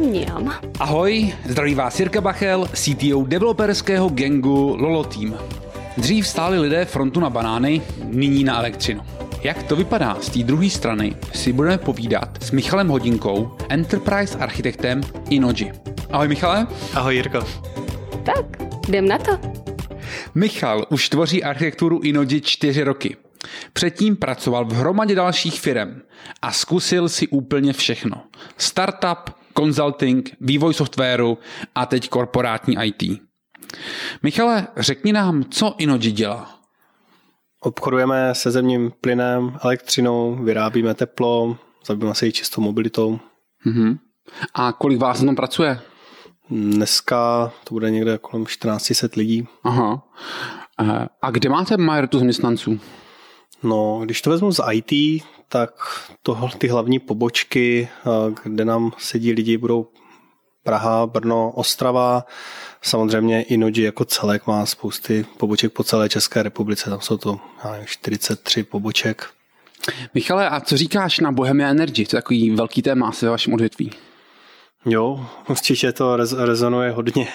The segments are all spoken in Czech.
Mňam. Ahoj, zdraví vás Jirka Bachel, CTO developerského gengu Lolo Team. Dřív stáli lidé frontu na banány, nyní na elektřinu. Jak to vypadá z té druhé strany, si budeme povídat s Michalem Hodinkou, enterprise architektem Inoji. Ahoj Michale. Ahoj Jirko. Tak, jdem na to. Michal už tvoří architekturu Inoji čtyři roky. Předtím pracoval v hromadě dalších firm a zkusil si úplně všechno. Startup, consulting, vývoj softwaru a teď korporátní IT. Michale, řekni nám, co Inoji dělá? Obchodujeme se zemním plynem, elektřinou, vyrábíme teplo, zabýváme se i čistou mobilitou. Uh-huh. A kolik vás na tom pracuje? Dneska to bude někde kolem 1400 lidí. Aha. A kde máte majoritu zaměstnanců? No, když to vezmu z IT, tak to, ty hlavní pobočky, kde nám sedí lidi, budou Praha, Brno, Ostrava. Samozřejmě i Noji jako celek má spousty poboček po celé České republice. Tam jsou to nevím, 43 poboček. Michale, a co říkáš na Bohemia Energy? To je takový velký téma asi ve vašem odvětví. Jo, určitě to rezonuje hodně.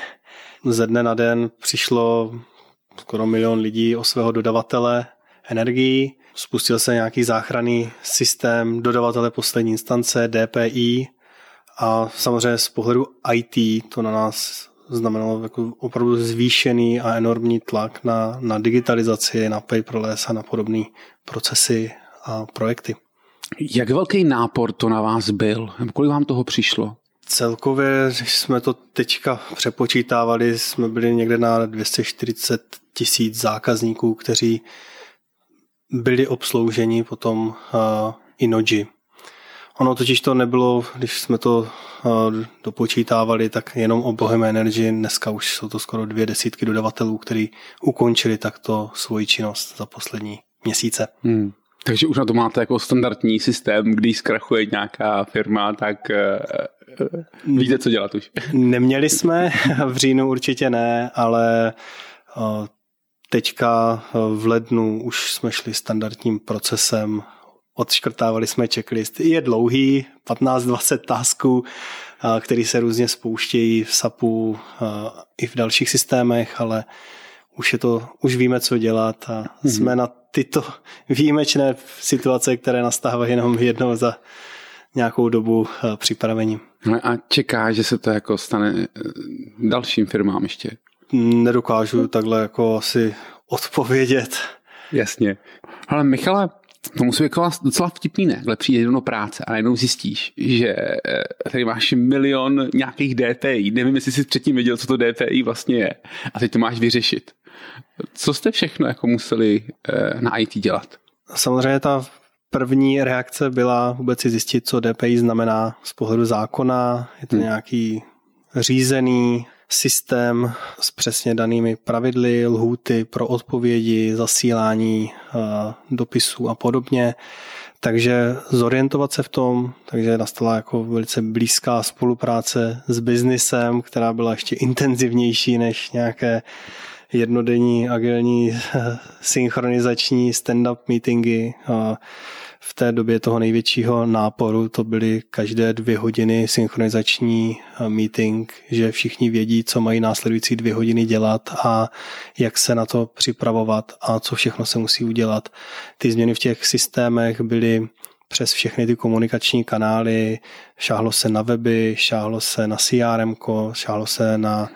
Ze dne na den přišlo skoro milion lidí o svého dodavatele energií. Spustil se nějaký záchranný systém dodavatele poslední instance DPI a samozřejmě z pohledu IT to na nás znamenalo jako opravdu zvýšený a enormní tlak na, na digitalizaci, na paperless a na podobné procesy a projekty. Jak velký nápor to na vás byl? Kolik vám toho přišlo? Celkově, když jsme to teďka přepočítávali, jsme byli někde na 240 tisíc zákazníků, kteří byli obslouženi potom uh, Inoji. Ono totiž to nebylo, když jsme to uh, dopočítávali, tak jenom o Bohem Energy. Dneska už jsou to skoro dvě desítky dodavatelů, kteří ukončili takto svoji činnost za poslední měsíce. Hmm. Takže už na to máte jako standardní systém, když zkrachuje nějaká firma, tak uh, víte, co dělat už. Neměli jsme, v říjnu určitě ne, ale uh, teďka v lednu už jsme šli standardním procesem odškrtávali jsme checklist. Je dlouhý, 15-20 tasků, který se různě spouštějí v SAPu i v dalších systémech, ale už, je to, už víme, co dělat a hmm. jsme na tyto výjimečné situace, které nastávají jenom jednou za nějakou dobu připravení. No a čeká, že se to jako stane dalším firmám ještě? Nedokážu takhle jako asi odpovědět. Jasně. Ale Michale, to musí být jako docela vtipný, ne? Takhle přijde do práce a najednou zjistíš, že eh, tady máš milion nějakých DPI. Nevím, jestli jsi předtím věděl, co to DPI vlastně je. A teď to máš vyřešit. Co jste všechno jako museli eh, na IT dělat? Samozřejmě ta první reakce byla vůbec si zjistit, co DPI znamená z pohledu zákona. Je to hmm. nějaký řízený systém s přesně danými pravidly, lhůty pro odpovědi, zasílání eh, dopisů a podobně. Takže zorientovat se v tom, takže nastala jako velice blízká spolupráce s biznisem, která byla ještě intenzivnější než nějaké jednodenní agilní eh, synchronizační stand-up meetingy v té době toho největšího náporu to byly každé dvě hodiny synchronizační eh, meeting, že všichni vědí, co mají následující dvě hodiny dělat a jak se na to připravovat a co všechno se musí udělat. Ty změny v těch systémech byly přes všechny ty komunikační kanály, šáhlo se na weby, šáhlo se na CRM, šáhlo se na,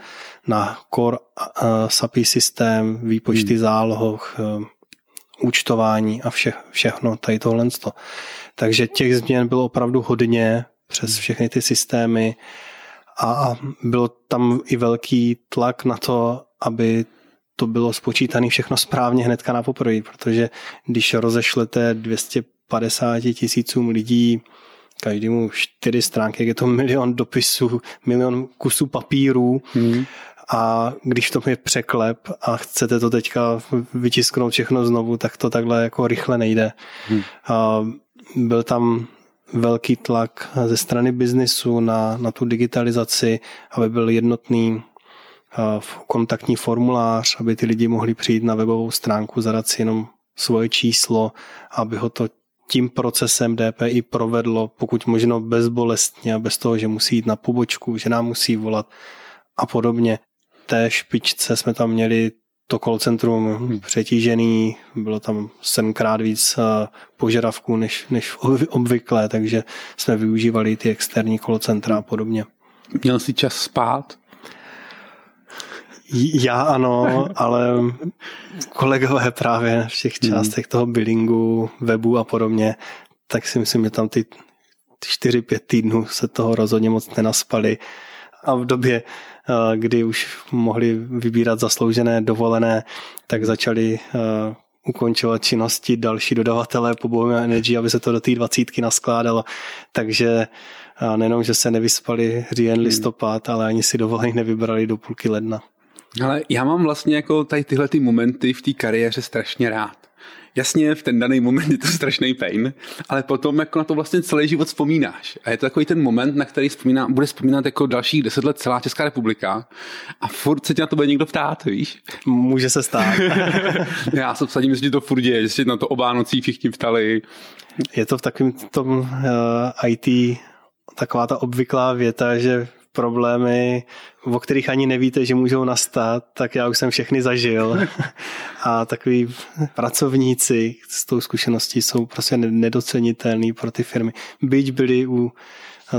na core uh, SAPI systém, výpočty hmm. záloh, uh, účtování a vše, všechno tady tohle. Takže těch změn bylo opravdu hodně přes všechny ty systémy a bylo tam i velký tlak na to, aby to bylo spočítané všechno správně hnedka na poprvé, protože když rozešlete 250 tisícům lidí každému čtyři stránky, je to milion dopisů, milion kusů papírů, hmm. A když to je překlep a chcete to teďka vytisknout všechno znovu, tak to takhle jako rychle nejde. Hmm. A byl tam velký tlak ze strany biznisu na, na tu digitalizaci, aby byl jednotný kontaktní formulář, aby ty lidi mohli přijít na webovou stránku, zadat si jenom svoje číslo, aby ho to tím procesem DPI provedlo, pokud možno bezbolestně a bez toho, že musí jít na pobočku, že nám musí volat a podobně. Té špičce jsme tam měli to call centrum přetížený, bylo tam sedmkrát víc eh, požadavků než, než obvykle, takže jsme využívali ty externí call centra a podobně. Měl jsi čas spát? Já ano, ale kolegové právě v těch hmm. částech toho billingu, webu a podobně, tak si myslím, že tam ty 4-5 týdnů se toho rozhodně moc nenaspali. A v době, kdy už mohli vybírat zasloužené dovolené, tak začali eh, ukončovat činnosti další dodavatelé po Bohemian Energy, aby se to do té dvacítky naskládalo. Takže eh, nejenom, že se nevyspali říjen hmm. listopad, ale ani si dovolení nevybrali do půlky ledna. Ale já mám vlastně jako tady tyhle ty momenty v té kariéře strašně rád. Jasně, v ten daný moment je to strašný pain, ale potom jako na to vlastně celý život vzpomínáš. A je to takový ten moment, na který vzpomíná, bude vzpomínat jako dalších deset let celá Česká republika a furt se tě na to bude někdo ptát, víš? Může se stát. Já se vsadím, že to furt děje, že si na to o Vánocí všichni ptali. Je to v takovém tom uh, eh, IT taková ta obvyklá věta, že problémy, o kterých ani nevíte, že můžou nastat, tak já už jsem všechny zažil. A takový pracovníci s tou zkušeností jsou prostě nedocenitelný pro ty firmy. Byť byli u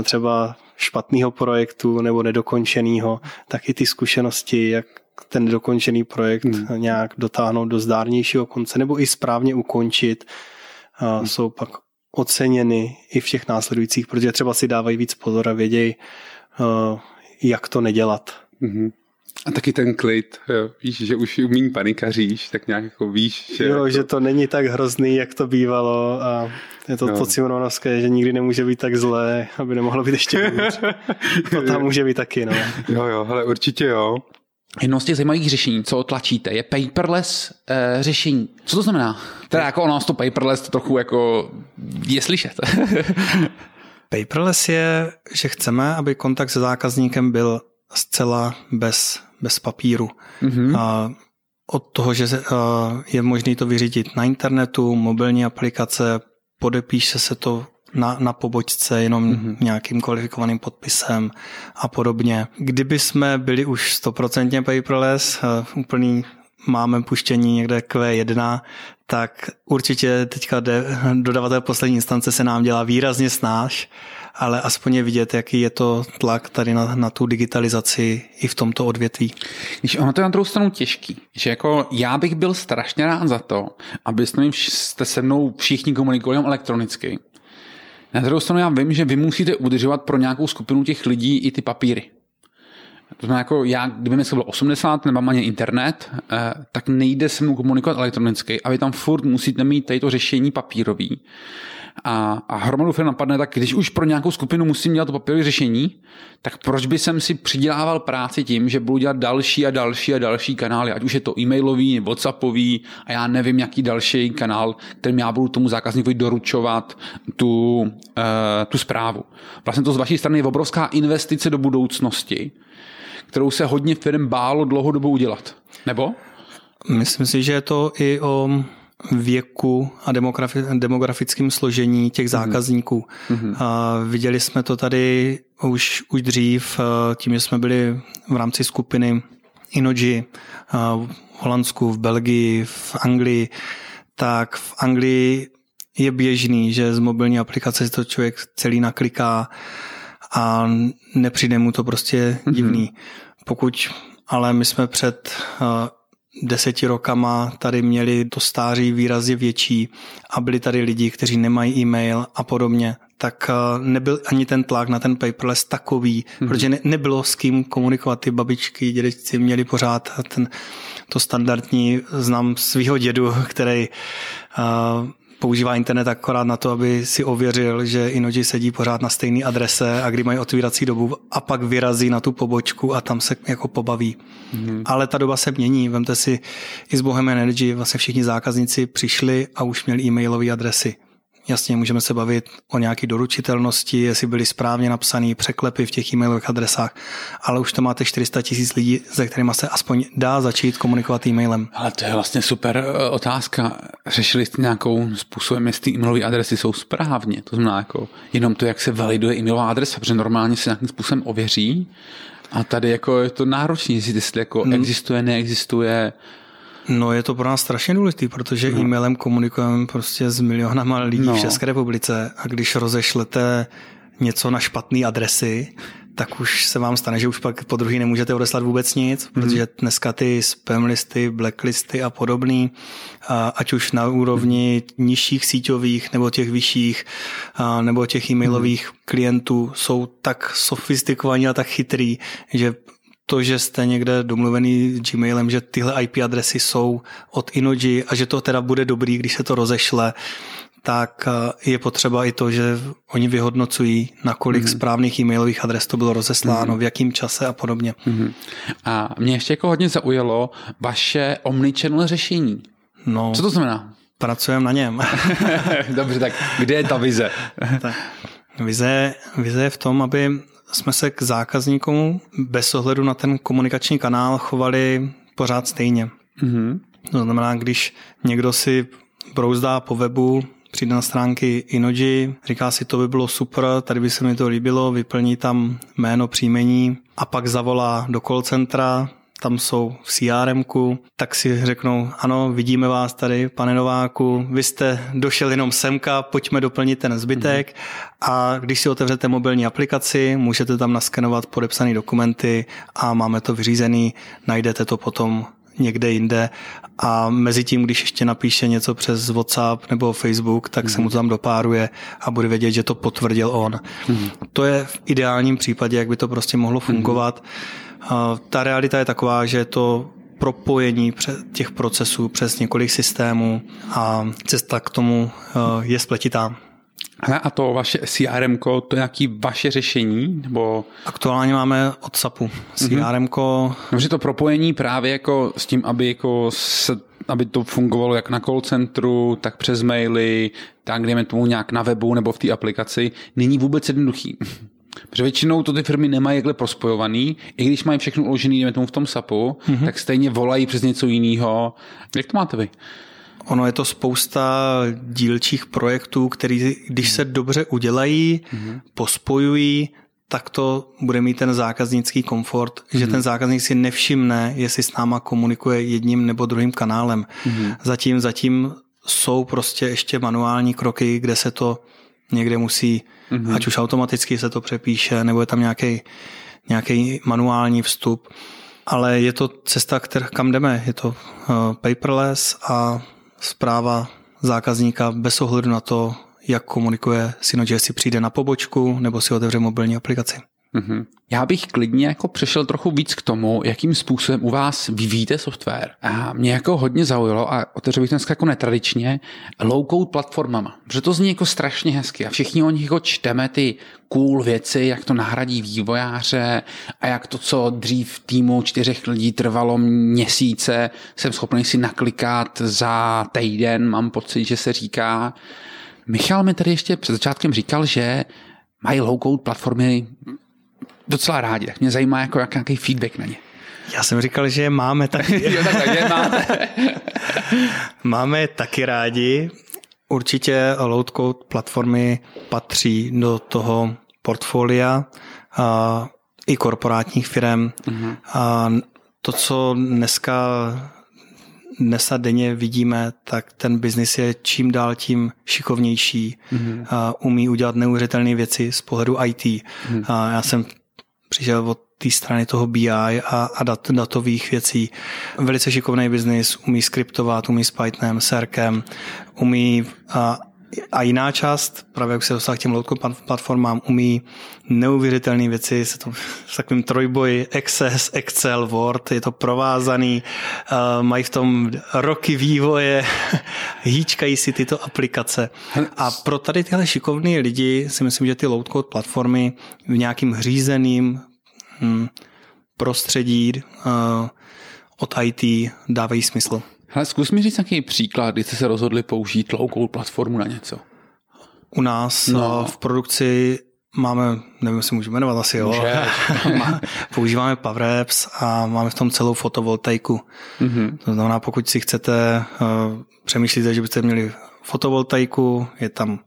třeba špatného projektu nebo nedokončeného, tak i ty zkušenosti, jak ten nedokončený projekt hmm. nějak dotáhnout do zdárnějšího konce nebo i správně ukončit, hmm. jsou pak oceněny i v těch následujících, protože třeba si dávají víc pozor a vědějí, jak to nedělat. Mm-hmm. A taky ten klid, jo, víš, že už umí panikaříš, tak nějak jako víš, že... Jo, jako... že to není tak hrozný, jak to bývalo a je to no. to Simonovské, že nikdy nemůže být tak zlé, aby nemohlo být ještě hůř. to tam může být taky, no. Jo, jo, ale určitě jo. Jedno z těch zajímavých řešení, co tlačíte, je paperless uh, řešení. Co to znamená? Teda jako ono to paperless to trochu jako je slyšet. Paperless je, že chceme, aby kontakt se zákazníkem byl zcela bez, bez papíru. Mm-hmm. A od toho, že je možné to vyřídit na internetu, mobilní aplikace, podepíše se to na, na pobočce jenom mm-hmm. nějakým kvalifikovaným podpisem a podobně. Kdyby jsme byli už stoprocentně paperless, úplný máme puštění někde Q1, tak určitě teďka de, dodavatel poslední instance se nám dělá výrazně snáš, ale aspoň je vidět, jaký je to tlak tady na, na tu digitalizaci i v tomto odvětví. Když ono to je na druhou stranu těžký, že jako já bych byl strašně rád za to, abyste se mnou všichni komunikovali elektronicky. Na druhou stranu já vím, že vy musíte udržovat pro nějakou skupinu těch lidí i ty papíry. To znamená, jako já, kdyby mi bylo 80, nebo ani internet, eh, tak nejde se mnou komunikovat elektronicky a vy tam furt musíte mít tady to řešení papírový. A, a hromadu firm napadne, tak když už pro nějakou skupinu musím dělat to papírové řešení, tak proč by jsem si přidělával práci tím, že budu dělat další a další a další kanály, ať už je to e-mailový, whatsappový a já nevím, jaký další kanál, kterým já budu tomu zákazníkovi doručovat tu, uh, tu zprávu. Vlastně to z vaší strany je obrovská investice do budoucnosti, kterou se hodně firm bálo dlouhodobou udělat. Nebo? Myslím si, že je to i o věku a demografi- demografickým složení těch mhm. zákazníků. Mm-hmm. A viděli jsme to tady už, už dřív, tím, že jsme byli v rámci skupiny Inoji v Holandsku, v Belgii, v Anglii, tak v Anglii je běžný, že z mobilní aplikace to člověk celý nakliká a nepřijde mu to prostě mhm. divný. Mm-hmm. Pokud ale my jsme před deseti rokama tady měli to stáří výrazně větší a byli tady lidi, kteří nemají e-mail a podobně, tak nebyl ani ten tlak na ten paperless takový, mm-hmm. protože ne, nebylo s kým komunikovat. Ty babičky, dědečci měli pořád ten, to standardní, znám svého dědu, který uh, používá internet akorát na to, aby si ověřil, že Inoji sedí pořád na stejné adrese a kdy mají otvírací dobu a pak vyrazí na tu pobočku a tam se jako pobaví. Mm-hmm. Ale ta doba se mění. Vemte si, i z Bohem Energy vlastně všichni zákazníci přišli a už měli e-mailové adresy. Jasně, můžeme se bavit o nějaké doručitelnosti, jestli byly správně napsané překlepy v těch e-mailových adresách, ale už to máte 400 tisíc lidí, se kterými se aspoň dá začít komunikovat e-mailem. Ale to je vlastně super eh, otázka. Řešili jste nějakou způsobem, jestli e-mailové adresy jsou správně? To znamená jako jenom to, jak se validuje e-mailová adresa, protože normálně se nějakým způsobem ověří a tady jako je to náročné, jestli jako hmm. existuje, neexistuje. No je to pro nás strašně důležité, protože no. e-mailem komunikujeme prostě s milionama lidí no. v České republice a když rozešlete něco na špatné adresy, tak už se vám stane, že už pak po druhý nemůžete odeslat vůbec nic, mm. protože dneska ty spam listy, blacklisty a podobný, ať už na úrovni nižších síťových nebo těch vyšších, nebo těch e-mailových mm. klientů jsou tak sofistikovaní a tak chytrý, že to, že jste někde domluvený s Gmailem, že tyhle IP adresy jsou od Inoji a že to teda bude dobrý, když se to rozešle, tak eh, je potřeba i to, že oni vyhodnocují, na kolik mm-hmm. správných e-mailových adres to bylo rozesláno, mm-hmm. v jakém čase a podobně. Mm-hmm. A mě ještě jako hodně zaujalo vaše omnichannel řešení. No, Co to znamená? Pracujeme na něm. Dobře, tak kde je ta vize? tak, vize, vize je v tom, aby jsme se k zákazníkům bez ohledu na ten komunikační kanál chovali pořád stejně. Mm-hmm. To znamená, když někdo si brouzdá po webu, přijde na stránky Inoji, říká si, to by bylo super, tady by se mi to líbilo, vyplní tam jméno, příjmení a pak zavolá do call centra, tam jsou v crm tak si řeknou, ano, vidíme vás tady, pane Nováku, vy jste došel jenom semka, pojďme doplnit ten zbytek a když si otevřete mobilní aplikaci, můžete tam naskenovat podepsané dokumenty a máme to vyřízený, najdete to potom někde jinde a mezi tím, když ještě napíše něco přes WhatsApp nebo Facebook, tak mm. se mu to tam dopáruje a bude vědět, že to potvrdil on. Mm. To je v ideálním případě, jak by to prostě mohlo fungovat. Mm. Ta realita je taková, že to propojení těch procesů přes několik systémů a cesta k tomu eh, je spletitá. A to vaše CRM, to je nějaký vaše řešení? Nebo... Aktuálně máme od SAPu CRM. Mm-hmm. Takže to propojení právě jako s tím, aby, jako se, aby to fungovalo jak na call centru, tak přes maily, tak dejme tomu nějak na webu nebo v té aplikaci, není vůbec jednoduchý. Protože většinou to ty firmy nemají jakhle prospojovaný, i když mají všechno uložený, dejme tomu v tom SAPu, mm-hmm. tak stejně volají přes něco jiného. Jak to máte vy? Ono je to spousta dílčích projektů, které, když se dobře udělají, mm-hmm. pospojují, tak to bude mít ten zákaznický komfort, mm-hmm. že mhm. ten zákazník si nevšimne, jestli s náma komunikuje jedním nebo druhým kanálem. Mm-hmm. Zatím, zatím jsou prostě ještě manuální kroky, kde se to někde musí, mm-hmm. ať už automaticky se to přepíše, nebo je tam nějaký, nějaký manuální vstup. Ale je to cesta, který, kam jdeme. Je to uh, paperless a zpráva zákazníka bez ohledu na to, jak komunikuje Synology, jestli přijde na pobočku nebo si otevře mobilní aplikaci. Mm-hmm. Já bych klidně jako přešel trochu víc k tomu, jakým způsobem u vás vyvíjíte software. A mě jako hodně zaujalo a otevřel bych dneska jako netradičně low-code platformama, protože to zní jako strašně hezky a všichni o nich jako čteme ty cool věci, jak to nahradí vývojáře a jak to, co dřív týmu čtyřech lidí trvalo měsíce, jsem schopný si naklikat za týden, mám pocit, že se říká. Michal mi tady ještě před začátkem říkal, že mají low-code platformy docela rádi, tak mě zajímá jako jak, nějaký feedback na ně. Já jsem říkal, že máme taky. jo, tak, tak je máte. máme taky rádi. Určitě low-code platformy patří do toho portfolia a, i korporátních firm. Uh-huh. A to, co dneska dnes a denně vidíme, tak ten biznis je čím dál tím šikovnější. Mm-hmm. A umí udělat neuvěřitelné věci z pohledu IT. Mm-hmm. A já jsem přišel od té strany toho BI a, a dat, datových věcí. Velice šikovný biznis, umí skriptovat, umí s Pythonem, Serkem, umí a, a jiná část, právě jak se dostal k těm low platformám, umí neuvěřitelné věci, se to s takovým trojboji, Access, Excel, Word, je to provázaný, uh, mají v tom roky vývoje, hýčkají si tyto aplikace. A pro tady tyhle šikovné lidi si myslím, že ty low-code platformy v nějakým řízeným hm, prostředí uh, od IT dávají smysl. Hele, zkus mi říct nějaký příklad, kdy jste se rozhodli použít low-code platformu na něco. u nás no. v produkci máme, nevím, jestli můžu jmenovat asi, jo. používáme Power Apps a máme v tom celou fotovoltaiku. Mm-hmm. To znamená, pokud si chcete, uh, přemýšlíte, že byste měli fotovoltaiku, je tam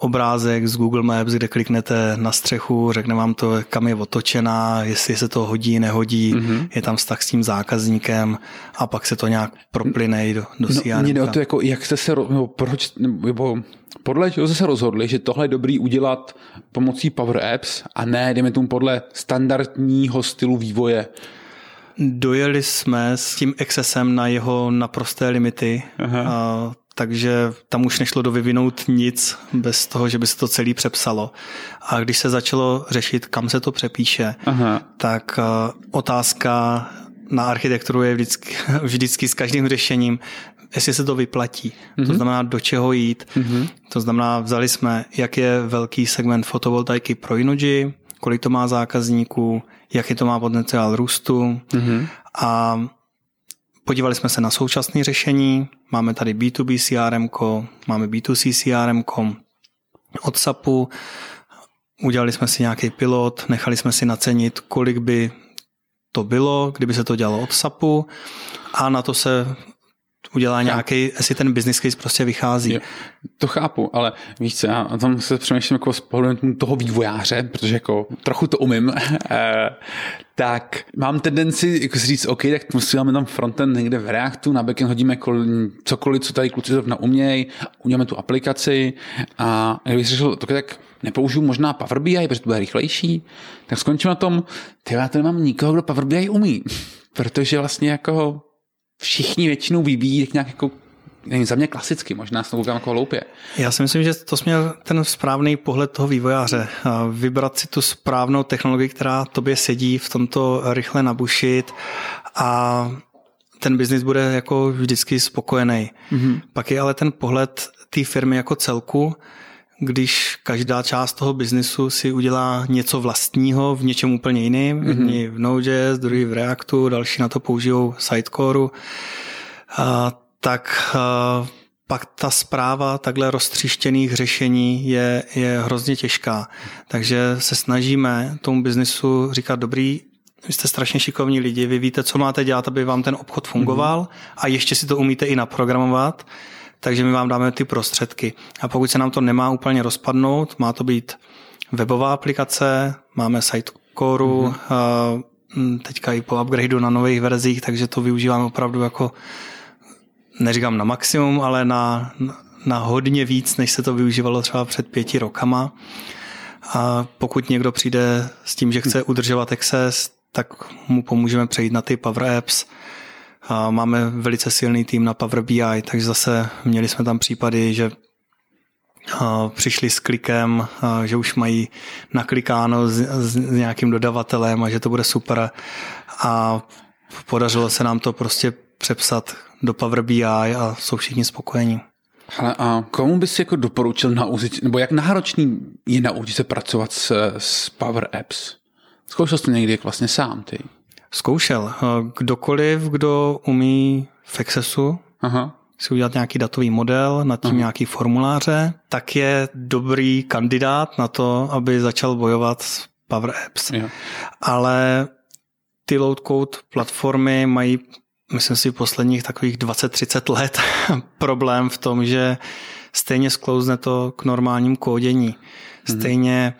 obrázek z Google Maps, kde kliknete na střechu, řekne vám to, kam je otočená, jestli se to hodí, nehodí, mm-hmm. je tam vztah s tím zákazníkem a pak se to nějak proplyne do, do no, CRM. O to, jako, jak jste se, nebo proč, nebo podle čeho jste se rozhodli, že tohle je dobrý udělat pomocí Power Apps a ne, jdeme tomu podle standardního stylu vývoje? Dojeli jsme s tím XSM na jeho naprosté limity. Aha. A takže tam už nešlo do vyvinout nic bez toho, že by se to celý přepsalo. A když se začalo řešit, kam se to přepíše, Aha. tak eh, otázka na architekturu je vždycky, vždycky s každým řešením, jestli se to vyplatí. Mm-hmm. To mhm. znamená, do čeho jít. Mm-hmm. To znamená, vzali jsme, jak je velký segment fotovoltaiky pro Inoji, kolik to má zákazníků, jaký to má potenciál růstu mm-hmm. a Podívali jsme se na současné řešení, máme tady B2B CRM, máme B2C CRM od SAPu, udělali jsme si nějaký pilot, nechali jsme si nacenit, kolik by to bylo, kdyby se to dělalo od SAPu a na to se udělá nějaký, jestli ten business case prostě vychází. Jo, to chápu, ale víš co, já tam se přemýšlím jako z pohledu toho vývojáře, protože jako trochu to umím, eh, tak mám tendenci jako si říct, OK, tak musíme tam frontend někde v Reactu, na backend hodíme kol, cokoliv, co tady kluci zrovna umějí, uděláme tu aplikaci. A kdybych si řekl, tak nepoužiju možná Power BI, protože to bude rychlejší, tak skončím na tom, ty já tady nemám nikoho, kdo Power BI umí, protože vlastně jako všichni většinou vyvíjí tak nějak jako nevím, za mě klasicky, možná s to jako hloupě. Já si myslím, že to směl ten správný pohled toho vývojáře. Vybrat si tu správnou technologii, která tobě sedí, v tomto rychle nabušit a ten biznis bude jako vždycky spokojený. Mm-hmm. Pak je ale ten pohled té firmy jako celku, když každá část toho biznisu si udělá něco vlastního v něčem úplně jiným, mm-hmm. jedni v Node.js, druhý v Reactu, další na to použijou Sidecore, a, tak a, pak ta zpráva takhle roztříštěných řešení je, je hrozně těžká. Takže se snažíme tomu biznisu říkat, dobrý, vy jste strašně šikovní lidi, vy víte, co máte dělat, aby vám ten obchod fungoval mm-hmm. a ještě si to umíte i naprogramovat takže my vám dáme ty prostředky. A pokud se nám to nemá úplně rozpadnout, má to být webová aplikace, máme site core, mm-hmm. teďka i po upgradeu na nových verzích, takže to využíváme opravdu jako, neříkám na maximum, ale na, na hodně víc, než se to využívalo třeba před pěti rokama. A pokud někdo přijde s tím, že chce udržovat Access, tak mu pomůžeme přejít na ty Power Apps, a máme velice silný tým na Power BI, takže zase měli jsme tam případy, že přišli s klikem, že už mají naklikáno s, s nějakým dodavatelem a že to bude super a podařilo se nám to prostě přepsat do Power BI a jsou všichni spokojení. Ale a komu bys jako doporučil naučit, nebo jak náročný je naučit se pracovat s, s Power Apps? Zkoušel jsi to někdy vlastně sám, ty? Zkoušel. Kdokoliv, kdo umí v Accessu, Aha. si udělat nějaký datový model, nad tím Aha. nějaký formuláře, tak je dobrý kandidát na to, aby začal bojovat s Power Apps. Jo. Ale ty load code platformy mají, myslím si, posledních takových 20-30 let problém v tom, že stejně sklouzne to k normálním kódění. Mhm. Stejně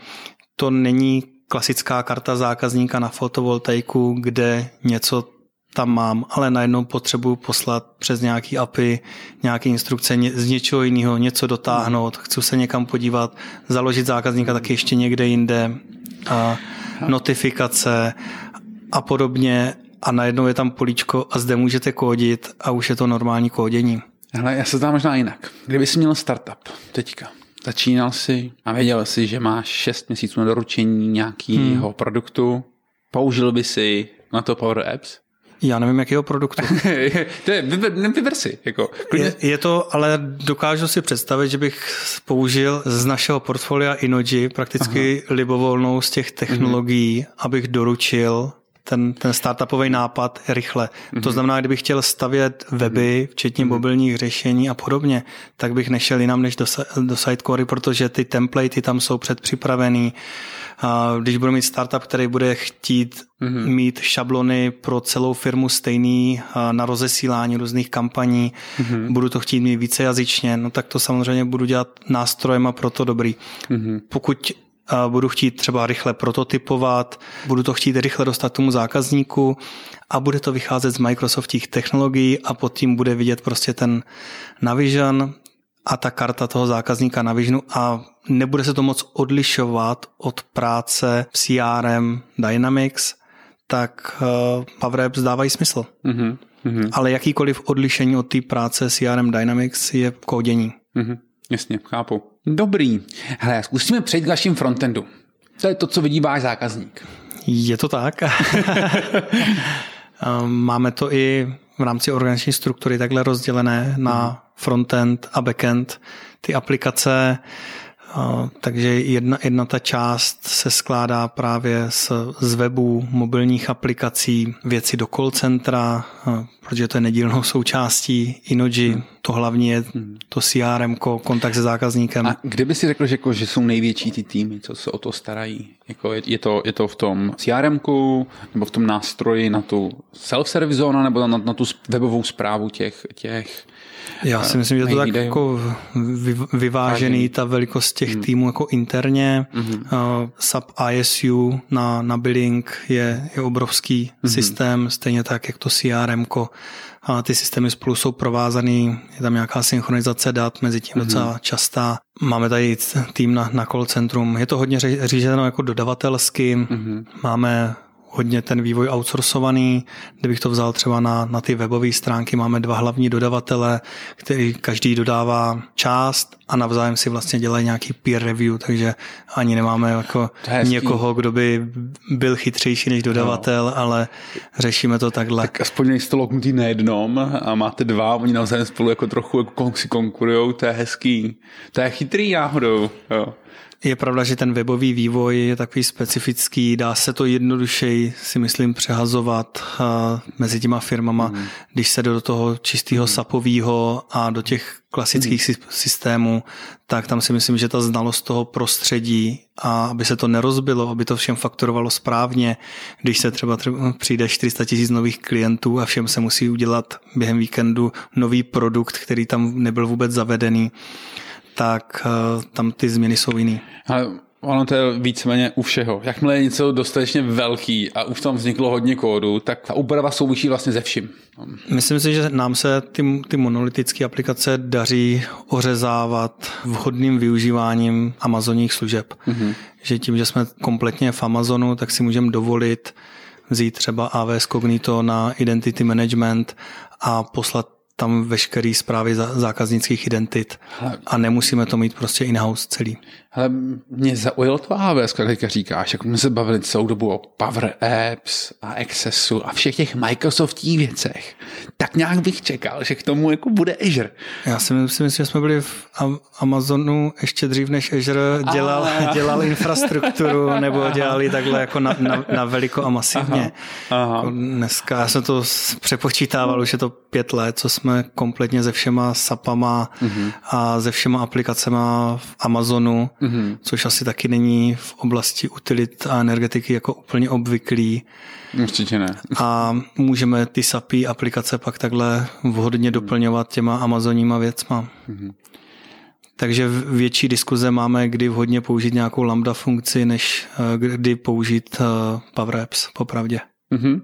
to není klasická karta zákazníka na fotovoltaiku, kde něco tam mám, ale najednou potřebuji poslat přes nějaký API, nějaké instrukce z něčeho jiného, něco dotáhnout, chci se někam podívat, založit zákazníka taky ještě někde jinde, a notifikace a podobně a najednou je tam políčko a zde můžete kódit a už je to normální kódění. Ale já se tam možná jinak. Kdyby jsi měl startup teďka, Začínal si a věděl si, že máš 6 měsíců na doručení nějakého hmm. produktu. Použil by si na to Power Apps? Já nevím, jakého produktu. to je, vyber, vyber si. Jako, je, je, to, ale dokážu si představit, že bych použil z našeho portfolia Inoji prakticky Aha. libovolnou z těch technologií, hmm. abych doručil ten, ten startupový nápad rychle. Mm-hmm. To znamená, kdybych chtěl stavět weby, včetně mm-hmm. mobilních řešení a podobně, tak bych nešel jinam než do, do Sitecore, protože ty templatey tam jsou předpřipravený. A když budu mít startup, který bude chtít mm-hmm. mít šablony pro celou firmu stejný na rozesílání různých kampaní, mm-hmm. budu to chtít mít vícejazyčně, no tak to samozřejmě budu dělat nástrojem a proto dobrý. Mm-hmm. Pokud budu chtít třeba rychle prototypovat, budu to chtít rychle dostat tomu zákazníku a bude to vycházet z Microsoftích technologií a pod tím bude vidět prostě ten Navision a ta karta toho zákazníka na Visionu a nebude se to moc odlišovat od práce v CRM Dynamics, tak uh, Power Apps dávají smysl. Mm-hmm. Ale jakýkoliv odlišení od té práce CRM Dynamics je kódění. Mm-hmm. Jasně, chápu. Dobrý. Hele, zkusíme přejít k vašim frontendu. To je to, co vidí váš zákazník. Je to tak. Máme to i v rámci organizační struktury takhle rozdělené na frontend a backend. Ty aplikace takže jedna, jedna ta část se skládá právě z, z webu, mobilních aplikací, věci do call centra, protože to je nedílnou součástí Inoji. Hmm. To hlavně je to CRM, kontakt se zákazníkem. A kde by si řekl, že, jako, že jsou největší ty týmy, co se o to starají? Jako je, je, to, je to v tom CRM nebo v tom nástroji na tu self-service zóna nebo na, na tu webovou zprávu těch, těch já si myslím, že to tak jako vyvážený, ta velikost těch hmm. týmů jako interně. Hmm. Uh, sub ISU na, na billing je, je obrovský hmm. systém, stejně tak, jak to CRM. A ty systémy spolu jsou provázaný, je tam nějaká synchronizace dat, mezi tím docela hmm. častá. Máme tady tým na, na call centrum. Je to hodně řízeno jako dodavatelsky. Hmm. Máme hodně ten vývoj outsourcovaný. Kdybych to vzal třeba na, na ty webové stránky, máme dva hlavní dodavatele, který každý dodává část a navzájem si vlastně dělají nějaký peer review, takže ani nemáme jako někoho, kdo by byl chytřejší než dodavatel, no. ale řešíme to takhle. Tak aspoň nejste loknutý na jednom a máte dva, oni navzájem spolu jako trochu jako si konkurujou, to je hezký. To je chytrý náhodou. Jo. Je pravda, že ten webový vývoj je takový specifický, dá se to jednodušeji, si myslím, přehazovat mezi těma firmama, mm. když se do toho čistého mm. sapového a do těch klasických mm. systémů, tak tam si myslím, že ta znalost toho prostředí a aby se to nerozbilo, aby to všem fakturovalo správně, když se třeba, třeba přijde 400 tisíc nových klientů a všem se musí udělat během víkendu nový produkt, který tam nebyl vůbec zavedený, tak eh, tam ty změny jsou jiný. Ale ono to je víceméně u všeho. Jakmile je něco dostatečně velký a už tam vzniklo hodně kódu, tak ta úprava souvisí vlastně ze vším. Myslím si, že nám se ty, ty monolitické aplikace daří ořezávat vhodným využíváním Amazonních služeb. Mm-hmm. Že tím, že jsme kompletně v Amazonu, tak si můžeme dovolit vzít třeba AWS Cognito na identity management a poslat tam veškerý zprávy zákaznických identit a nemusíme to mít prostě in-house celý. Ale mě zaujalo to AWS, jak říkáš, jako jsme se bavili celou dobu o Power Apps a Accessu a všech těch Microsoftích věcech. Tak nějak bych čekal, že k tomu jako bude Azure. Já si myslím, že jsme byli v Amazonu ještě dřív, než Azure dělal, a... dělal infrastrukturu nebo dělali takhle jako na, na, na veliko a masivně. Aha. Aha. Jako dneska já jsem to přepočítával, už je to pět let, co jsme kompletně se všema SAPama mm-hmm. a se všema aplikacemi v Amazonu mm-hmm. což asi taky není v oblasti utilit a energetiky jako úplně obvyklý. Určitě ne. A můžeme ty SAPy aplikace pak takhle vhodně doplňovat těma amazonníma věcma. Mm-hmm. Takže větší diskuze máme, kdy vhodně použít nějakou lambda funkci, než eh, kdy použít eh, Power Apps, popravdě. Mm-hmm.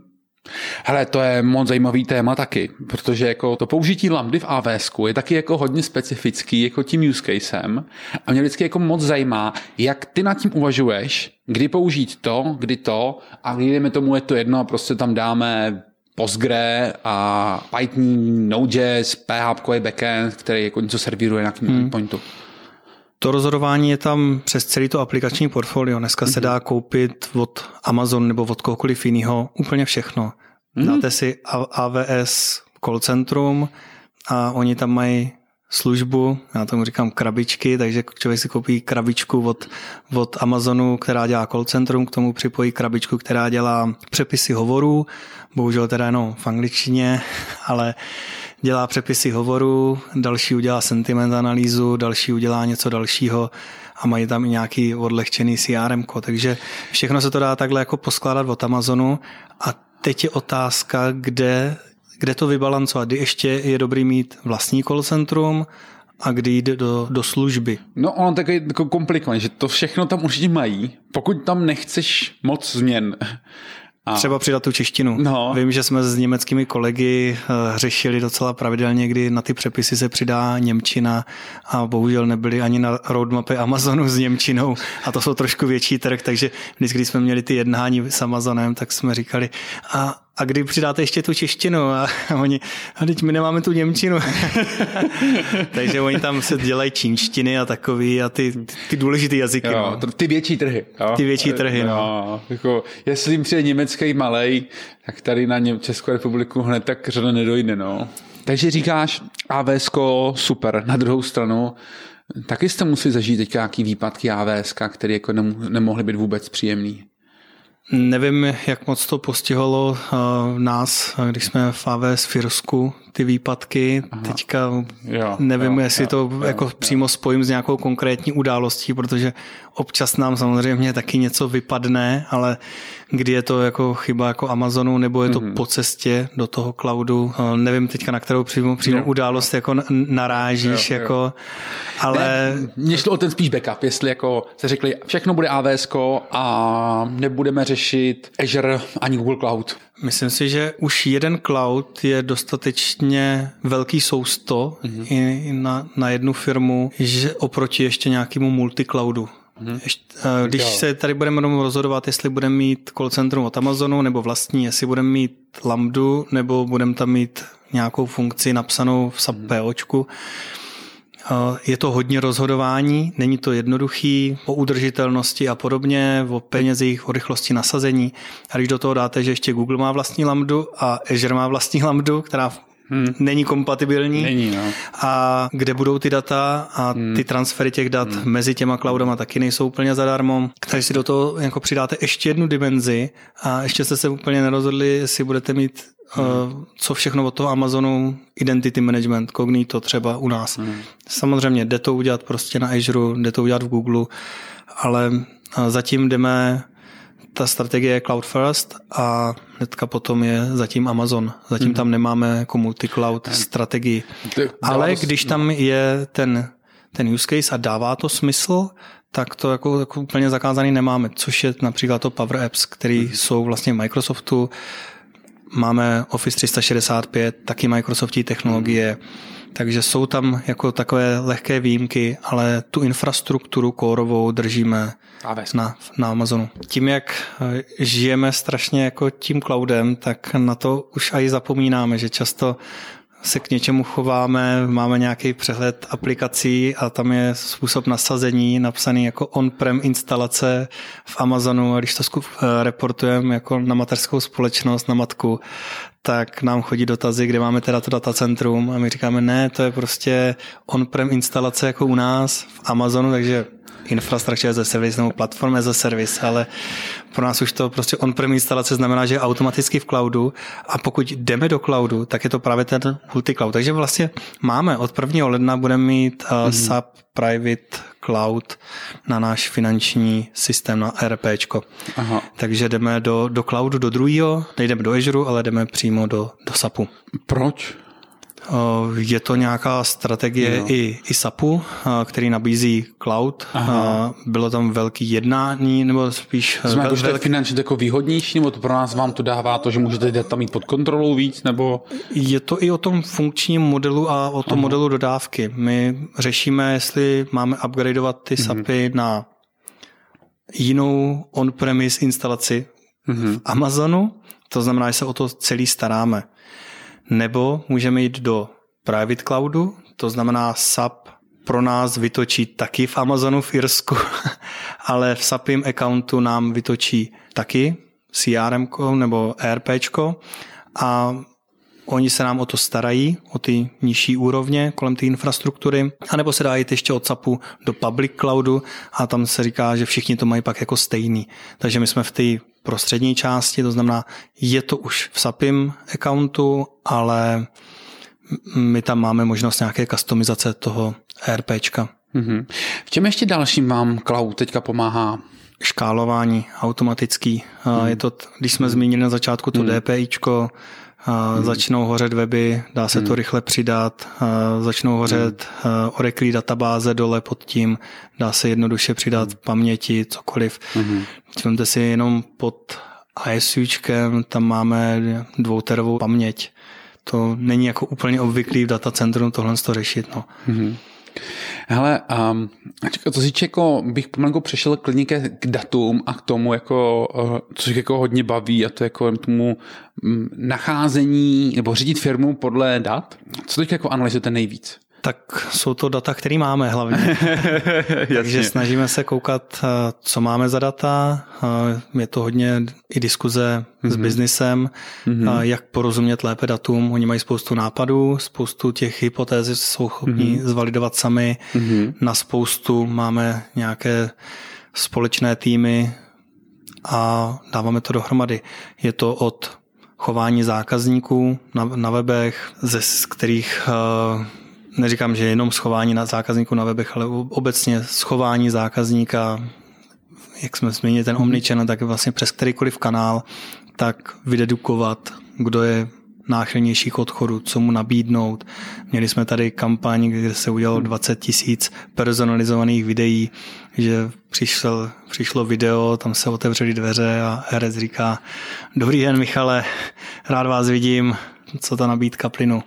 Hele, to je moc zajímavý téma taky, protože jako to použití lambdy v AWS je taky jako hodně specifický jako tím use casem a mě vždycky jako moc zajímá, jak ty nad tím uvažuješ, kdy použít to, kdy to a kdy jdeme tomu je to jedno a prostě tam dáme Postgre a Python, Node.js, PHP backend, který jako něco servíruje na hmm. pointu. To rozhodování je tam přes celý to aplikační portfolio. Dneska mm-hmm. se mhm. dá koupit od Amazon nebo od kohokoliv jiného úplně všechno. Mm-hmm. Dáte si AWS call centrum a oni tam mají službu, já tomu říkám krabičky, takže člověk si koupí krabičku od, od Amazonu, která dělá call centrum, k tomu připojí krabičku, která dělá přepisy hovorů, bohužel teda jenom v angličtině, ale dělá přepisy hovorů, další udělá sentiment analýzu, další udělá něco dalšího a mají tam i nějaký odlehčený CRM, takže všechno se to dá takhle jako poskládat od Amazonu a teď je otázka, kde kde to vybalancovat, kdy ještě je dobrý mít vlastní call centrum a kdy jde do, do služby. No ono tak je jako komplikované, že to všechno tam určitě mají, pokud tam nechceš moc změn. A... Třeba přidat tu češtinu. No. Vím, že jsme s německými kolegy eh, řešili docela pravidelně, kdy na ty přepisy se přidá Němčina a bohužel nebyli ani na roadmapy Amazonu s Němčinou a to jsou trošku větší trh, takže vždycky, když jsme měli ty jednání s Amazonem, tak jsme říkali, a a kdy přidáte ještě tu češtinu a oni, a teď my nemáme tu němčinu. Takže oni tam se dělají čínštiny a takový a ty, ty důležité jazyky. Jo, no. Ty větší trhy. Jo? Ty větší trhy, no. no. Jako, jestli jim přijde německý malej, tak tady na Něm- Českou republiku hned tak řada nedojde. No. Takže říkáš AVS super. Na druhou stranu taky jste museli zažít teď nějaký výpadky AVS, které jako nemohly být vůbec příjemný. Nevím, jak moc to postihalo uh, nás, když jsme v AWS Firsku, ty výpadky. Aha. Teďka jo, nevím, jo, jestli jo, to jo, jako jo. přímo spojím s nějakou konkrétní událostí, protože občas nám samozřejmě taky něco vypadne, ale kdy je to jako chyba jako Amazonu, nebo je to mm-hmm. po cestě do toho cloudu. Uh, nevím teďka, na kterou přímo, přímo jo. událost jako narážíš, jo, jako, jo. ale... Mně šlo o ten spíš backup, jestli jako se řekli, všechno bude AWS a nebudeme řešit Azure ani Google Cloud. Myslím si, že už jeden cloud je dostatečně velký sousto mm-hmm. i na, na jednu firmu, že oproti ještě nějakému multicloudu. Eh, když se tady budeme rozhodovat, jestli budeme mít call centrum od Amazonu nebo vlastní, jestli budeme mít Lambdu nebo budeme tam mít nějakou funkci napsanou v SAP. POčku, Eh, je to hodně rozhodování, není to jednoduchý, o udržitelnosti a podobně, o penězích, o rychlosti nasazení. A když do toho dáte, že ještě Google má vlastní lambdu a Azure má vlastní lambdu, která Hmm. Není kompatibilní. Není, no. A kde budou ty data a hmm. ty transfery těch dat hmm. mezi těma cloudama taky nejsou úplně zadarmo. Takže si do toho jako přidáte ještě jednu dimenzi a ještě jste se úplně nerozhodli, jestli budete mít Hmm. co všechno od toho Amazonu, identity management, Cognito třeba u nás. Hmm. Samozřejmě jde to udělat prostě na Azure, jde to udělat v Google, ale zatím jdeme, ta strategie je cloud first a hnedka potom je zatím Amazon. Zatím hmm. tam nemáme jako multi-cloud strategii. Ale když tam je ten, ten use case a dává to smysl, tak to jako, jako úplně zakázaný nemáme, což je například to Power Apps, které hmm. jsou vlastně v Microsoftu, máme Office 365, taky Microsoftí technologie, takže jsou tam jako takové lehké výjimky, ale tu infrastrukturu kórovou držíme na, na Amazonu. Tím, jak eh, žijeme strašně jako tím cloudem, tak na to už i zapomínáme, že často se k něčemu chováme, máme nějaký přehled aplikací a tam je způsob nasazení napsaný jako on-prem instalace v Amazonu a když to eh, reportujeme jako na mateřskou společnost, na matku, tak nám chodí dotazy, kde máme teda to datacentrum a my říkáme, ne, to je prostě on-prem instalace jako u nás v Amazonu, takže infrastructure as a service nebo platform as a service, ale pro nás už to prostě on-prem instalace znamená, že je automaticky v cloudu a pokud jdeme do cloudu, tak je to právě ten multi-cloud. Takže vlastně máme od 1. ledna budeme mít uh, mm-hmm. SAP Private Cloud na náš finanční systém, na RPčko. Aha. Takže jdeme do, do cloudu, do druhého, nejdeme do Azure, ale jdeme přímo do, do SAPu. Proč? Je to nějaká strategie i, i SAPu, který nabízí cloud. Aha. Bylo tam velký jednání, nebo spíš... Znamená vel, to, že to je finančně jako výhodnější, nebo to pro nás vám to dává to, že můžete data mít pod kontrolou víc, nebo... Je to i o tom funkčním modelu a o tom Aha. modelu dodávky. My řešíme, jestli máme upgradeovat ty mhm. SAPy na jinou on-premise instalaci mm-hmm. v Amazonu, to znamená, že se o to celý staráme. Nebo můžeme jít do private cloudu, to znamená SAP pro nás vytočí taky v Amazonu v Irsku, ale v SAPim accountu nám vytočí taky CRM nebo ERP a Oni se nám o to starají, o ty nižší úrovně kolem té infrastruktury, anebo se dá jít ještě od SAPu do public cloudu a tam se říká, že všichni to mají pak jako stejný. Takže my jsme v té prostřední části, to znamená, je to už v SAPim accountu, ale my tam máme možnost nějaké customizace toho ERPčka. Mm-hmm. V čem ještě dalším vám cloud teďka pomáhá? Škálování automatický. Hmm. Je to, když jsme zmínili na začátku to hmm. DPIčko, hmm. začnou hořet weby, dá se hmm. to rychle přidat, začnou hořet hmm. Oracle databáze dole pod tím, dá se jednoduše přidat hmm. paměti, cokoliv. Hmm. Vemte si jenom pod ISUčkem, tam máme dvouterovou paměť. To není jako úplně obvyklý v datacentru tohle to řešit. No. Hmm. Hele, um, co si jako bych pomalu přešel klidně k datům a k tomu, jako, uh, co jako hodně baví a to jako tomu um, nacházení nebo řídit firmu podle dat. Co teď jako analyzujete nejvíc? Tak jsou to data, které máme hlavně. Takže snažíme se koukat, eh, co máme za data. Eh, je to hodně i diskuze mm-hmm. s mhm. biznisem, mm-hmm. jak porozumět lépe datům. Oni mají spoustu nápadů, spoustu těch hypotéz jsou schopni mm-hmm. zvalidovat sami. Mm-hmm. Na spoustu máme nějaké společné týmy a dáváme to dohromady. Je to od chování zákazníků na, na webech, ze z kterých uh, neříkám, že jenom schování na zákazníku na webech, ale obecně schování zákazníka, jak jsme zmínili ten omnichannel, tak vlastně přes kterýkoliv kanál, tak vydedukovat, kdo je náchylnější k odchodu, co mu nabídnout. Měli jsme tady kampaň, kde se udělalo 20 tisíc personalizovaných videí, že přišel, přišlo video, tam se otevřely dveře a herec říká Dobrý den Michale, rád vás vidím, co ta nabídka plynu.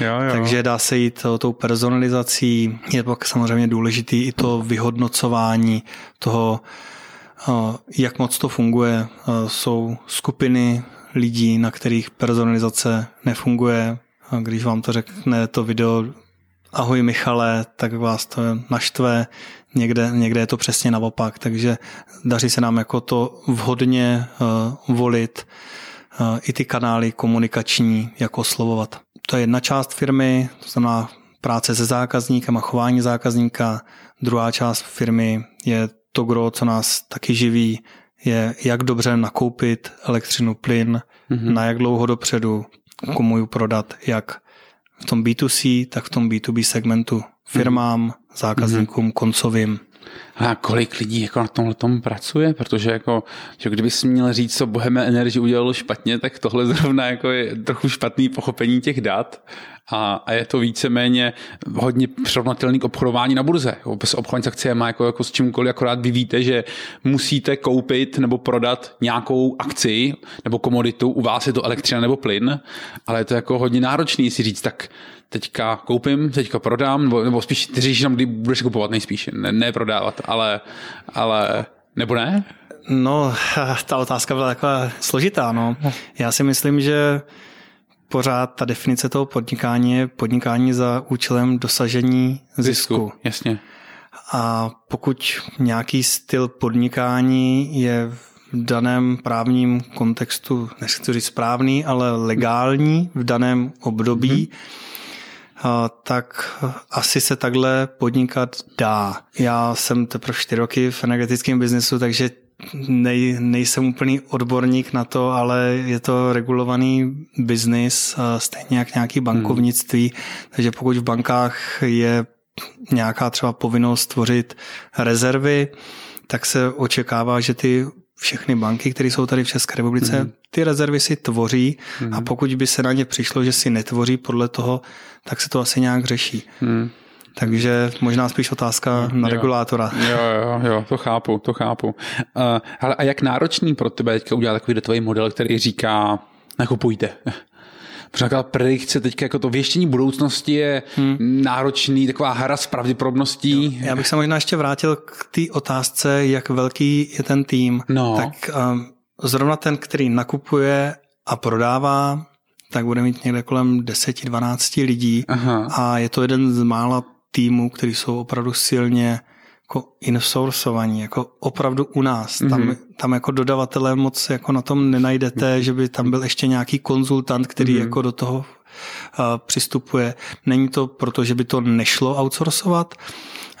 Jo, jo. Takže dá se jít tou personalizací. Je pak samozřejmě důležitý i to vyhodnocování toho, jak moc to funguje. Jsou skupiny lidí, na kterých personalizace nefunguje. Když vám to řekne to video ahoj Michale, tak vás to naštve, někde, někde je to přesně naopak, takže daří se nám jako to vhodně uh, volit uh, i ty kanály komunikační, jako oslovovat. To je jedna část firmy, to znamená práce se zákazníkem a chování zákazníka. Druhá část firmy je to gro, co nás taky živí, je jak dobře nakoupit elektřinu, plyn, mm-hmm. na jak dlouho dopředu, komu ji prodat, jak v tom B2C, tak v tom B2B segmentu firmám, zákazníkům, mm-hmm. koncovým. A kolik lidí jako na tomhle tom pracuje? Protože jako, že kdyby si měl říct, co Bohemia Energy udělalo špatně, tak tohle zrovna jako je trochu špatný pochopení těch dat a, a je to víceméně hodně přirovnatelný k obchodování na burze. Bez obchodování s akciemi, jako, jako s čímkoliv, akorát vy víte, že musíte koupit nebo prodat nějakou akci nebo komoditu, u vás je to elektřina nebo plyn, ale je to jako hodně náročný si říct, tak teďka koupím, teďka prodám, nebo, nebo spíš ty říš kdy budeš kupovat nejspíš, ne, ne prodávat, ale, ale nebo ne? No, ta otázka byla taková složitá. No. Já si myslím, že pořád ta definice toho podnikání je podnikání za účelem dosažení zisku. zisku jasně. A pokud nějaký styl podnikání je v daném právním kontextu, nechci říct správný, ale legální v daném období, mm-hmm tak asi se takhle podnikat dá. Já jsem teprve čtyři roky v energetickém biznesu, takže nej, nejsem úplný odborník na to, ale je to regulovaný biznis, stejně jak nějaký bankovnictví, hmm. takže pokud v bankách je nějaká třeba povinnost tvořit rezervy, tak se očekává, že ty všechny banky, které jsou tady v České republice, mm. ty rezervy si tvoří mm. a pokud by se na ně přišlo, že si netvoří podle toho, tak se to asi nějak řeší. Mm. Takže možná spíš otázka na jo. regulátora. Jo, jo, jo, to chápu, to chápu. Uh, ale a jak náročný pro tebe teďka udělat takový datový model, který říká, nakupujte. Protože predikce teď jako to věštění budoucnosti je hmm. náročný, taková hra s pravděpodobností. Jo. Já bych se možná ještě vrátil k té otázce, jak velký je ten tým. No. Tak um, zrovna ten, který nakupuje a prodává, tak bude mít někde kolem 10-12 lidí Aha. a je to jeden z mála týmů, který jsou opravdu silně jako insourcovaní, jako opravdu u nás. Mm-hmm. Tam, Mhm. tam jako dodavatelé moc jako na tom nenajdete, že by tam byl ještě nějaký konzultant, který Mhm. mm-hmm. jako do toho uh, přistupuje. Není to proto, že by to nešlo outsourcovat,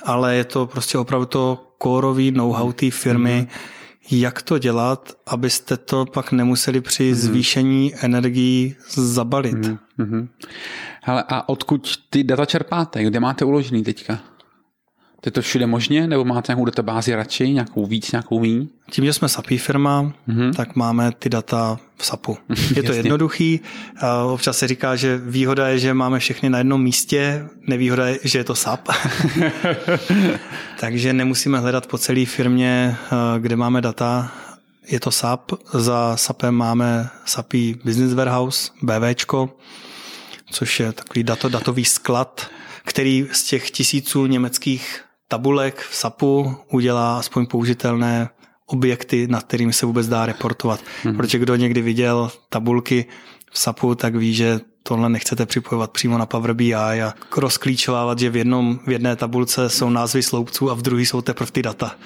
ale je to prostě opravdu to kórový know-how té firmy, mm-hmm. jak to dělat, abyste to pak nemuseli při Mhm. zvýšení energií zabalit. Mm-hmm. Mhm. Hele, a odkud ty data čerpáte? Kde máte uložený teďka? Je to všude možně, nebo máte nějakou databázi radši, nějakou víc, nějakou míň? Tím, že jsme SAPI firma, Mhm. mm-hmm. tak máme ty data v SAPu. Je to jednoduchý. Občas se říká, že výhoda je, že máme všechny na jednom místě, nevýhoda je, že je to SAP. Takže nemusíme hledat po celé firmě, eh, kde máme data. Je to SAP. Za SAPem máme SAPI Business Warehouse, BVčko, což je takový dato, datový sklad, který z těch tisíců německých tabulek v SAPu udělá aspoň použitelné objekty, nad kterými se vůbec dá reportovat. Mm-hmm. Protože kdo někdy viděl tabulky v SAPu, tak ví, že tohle nechcete připojovat přímo na Power BI a rozklíčovávat, že v, jednom, v jedné tabulce jsou názvy sloupců a v druhé jsou teprve ty data.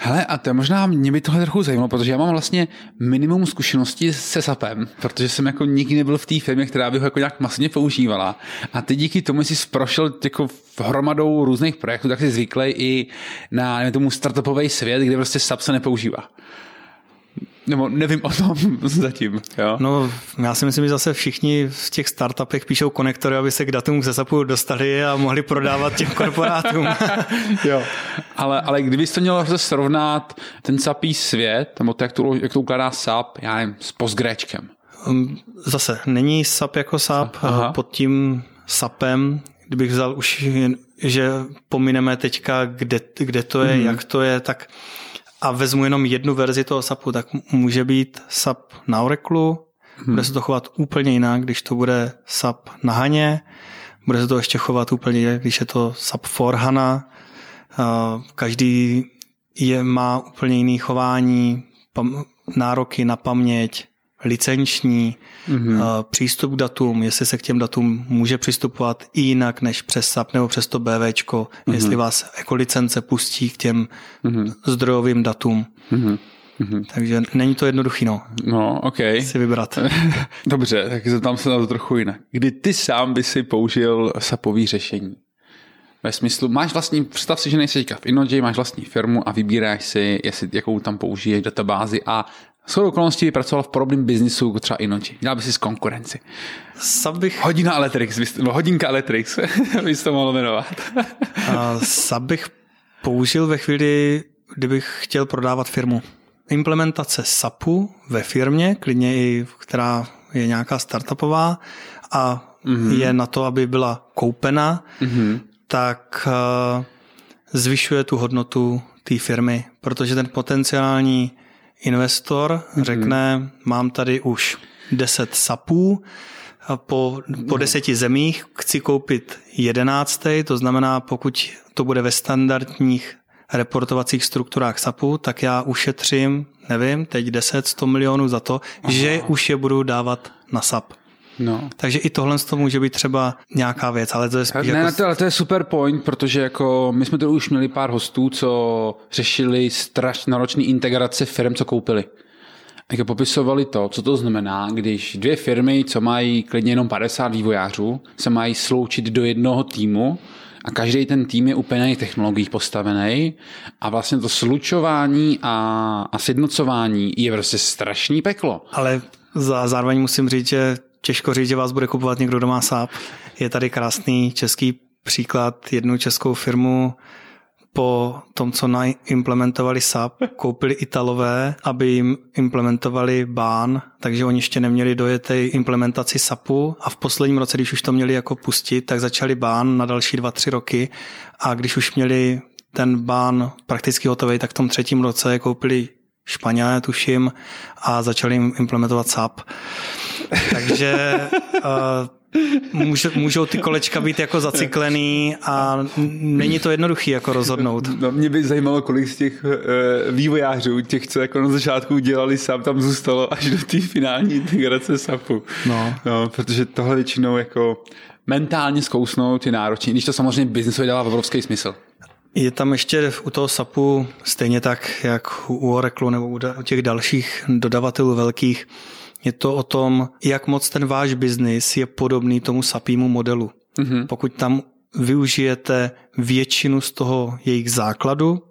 Hele, a to možná, mě by tohle trochu zajímalo, protože já mám vlastně minimum zkušeností se SAPem, protože jsem jako nikdy nebyl v té firmě, která by ho jako nějak masivně používala. A ty díky tomu jsi prošel jako hromadou různých projektů, tak jsi zvyklý i na tomu startupový svět, kde prostě SAP se nepoužívá. Nebo nevím o tom zatím. Jo? No, já si myslím, že zase všichni v těch startupech píšou konektory, aby se k datům ze SAPu dostali a mohli prodávat těm korporátům. jo. Ale, ale kdybys to měl zase srovnat ten SAPí svět, nebo to, jak to, jak to ukládá SAP, já nevím, s Postgréčkem. Um, Zase, není SAP jako SAP, Aha. pod tím SAPem, kdybych vzal už, jen, že pomineme teďka, kde, kde to je, mm. jak to je, tak a vezmu jenom jednu verzi toho SAPu, tak může být SAP na Oracle, hmm. bude se to chovat úplně jinak, když to bude SAP na Haně, bude se to ještě chovat úplně jinak, když je to SAP for HANA. Každý je, má úplně jiný chování, pam, nároky na paměť, licenční, mm-hmm. přístup k datům, jestli se k těm datům může přistupovat i jinak než přes SAP nebo přes to BVčko, mm-hmm. jestli vás jako licence pustí k těm mm-hmm. zdrojovým datům. Mm-hmm. Takže není to jednoduchý, no, No, OK. si vybrat. Dobře, tak zeptám se na to trochu jinak. Kdy ty sám by si použil SAPový řešení? Ve smyslu, máš vlastní, představ si, že nejsi teďka v Inoji, máš vlastní firmu a vybíráš si, jestli, jakou tam použiješ databázi a s okolností by pracoval v podobném biznisu jako třeba Inoji. Dělal by si z konkurenci. SAP bych, Hodina Electrix, nebo hodinka Electrix, bys to mohl jmenovat. a SAP bych použil ve chvíli, kdybych chtěl prodávat firmu. Implementace SAPu ve firmě, klidně i která je nějaká startupová a mm-hmm. je na to, aby byla koupena, mm-hmm. tak uh, zvyšuje tu hodnotu té firmy, protože ten potenciální investor mm-hmm. řekne, mám tady už 10 SAPů, a po, po deseti zemích chci koupit jedenáctý, to znamená, pokud to bude ve standardních reportovacích strukturách SAPu, tak já ušetřím, nevím, teď 10-100 milionů za to, Aha. že už je budu dávat na SAP. No. Takže i tohle to může být třeba nějaká věc, ale to je spíš Ne, jako... to, ale to je super point, protože jako my jsme tu už měli pár hostů, co řešili strašně náročné integrace firm, co koupili. Jako popisovali to, co to znamená, když dvě firmy, co mají klidně jenom 50 vývojářů, se mají sloučit do jednoho týmu a každý ten tým je úplně na jiných technologiích postavený a vlastně to slučování a, a sjednocování je prostě strašný peklo. Ale za, zároveň musím říct, že těžko říct, že vás bude kupovat někdo, kdo má SAP. Je tady krásný český příklad, jednu českou firmu po tom, co implementovali SAP, koupili Italové, aby jim implementovali bán, takže oni ještě neměli dojetej implementaci SAPu a v posledním roce, když už to měli jako pustit, tak začali bán na další dva, tři roky. A když už měli ten bán prakticky hotový, tak v tom třetím roce koupili Španělé, tuším, a začali jim implementovat SAP. Takže uh, můžou ty kolečka být jako zacyklený a není to jednoduchý jako rozhodnout. No, mě by zajímalo, kolik z těch uh, vývojářů, těch, co jako na začátku dělali SAP, tam zůstalo až do té finální integrace SAPu. No. no. protože tohle většinou jako mentálně zkousnout je náročné, když to samozřejmě biznesově dává obrovský smysl. Je tam ještě u toho SAPu stejně tak, jak u Oracle nebo u těch dalších dodavatelů velkých, je to o tom, jak moc ten váš biznis je podobný tomu SAPímu modelu. Mm-hmm. Pokud tam využijete většinu z toho jejich základu,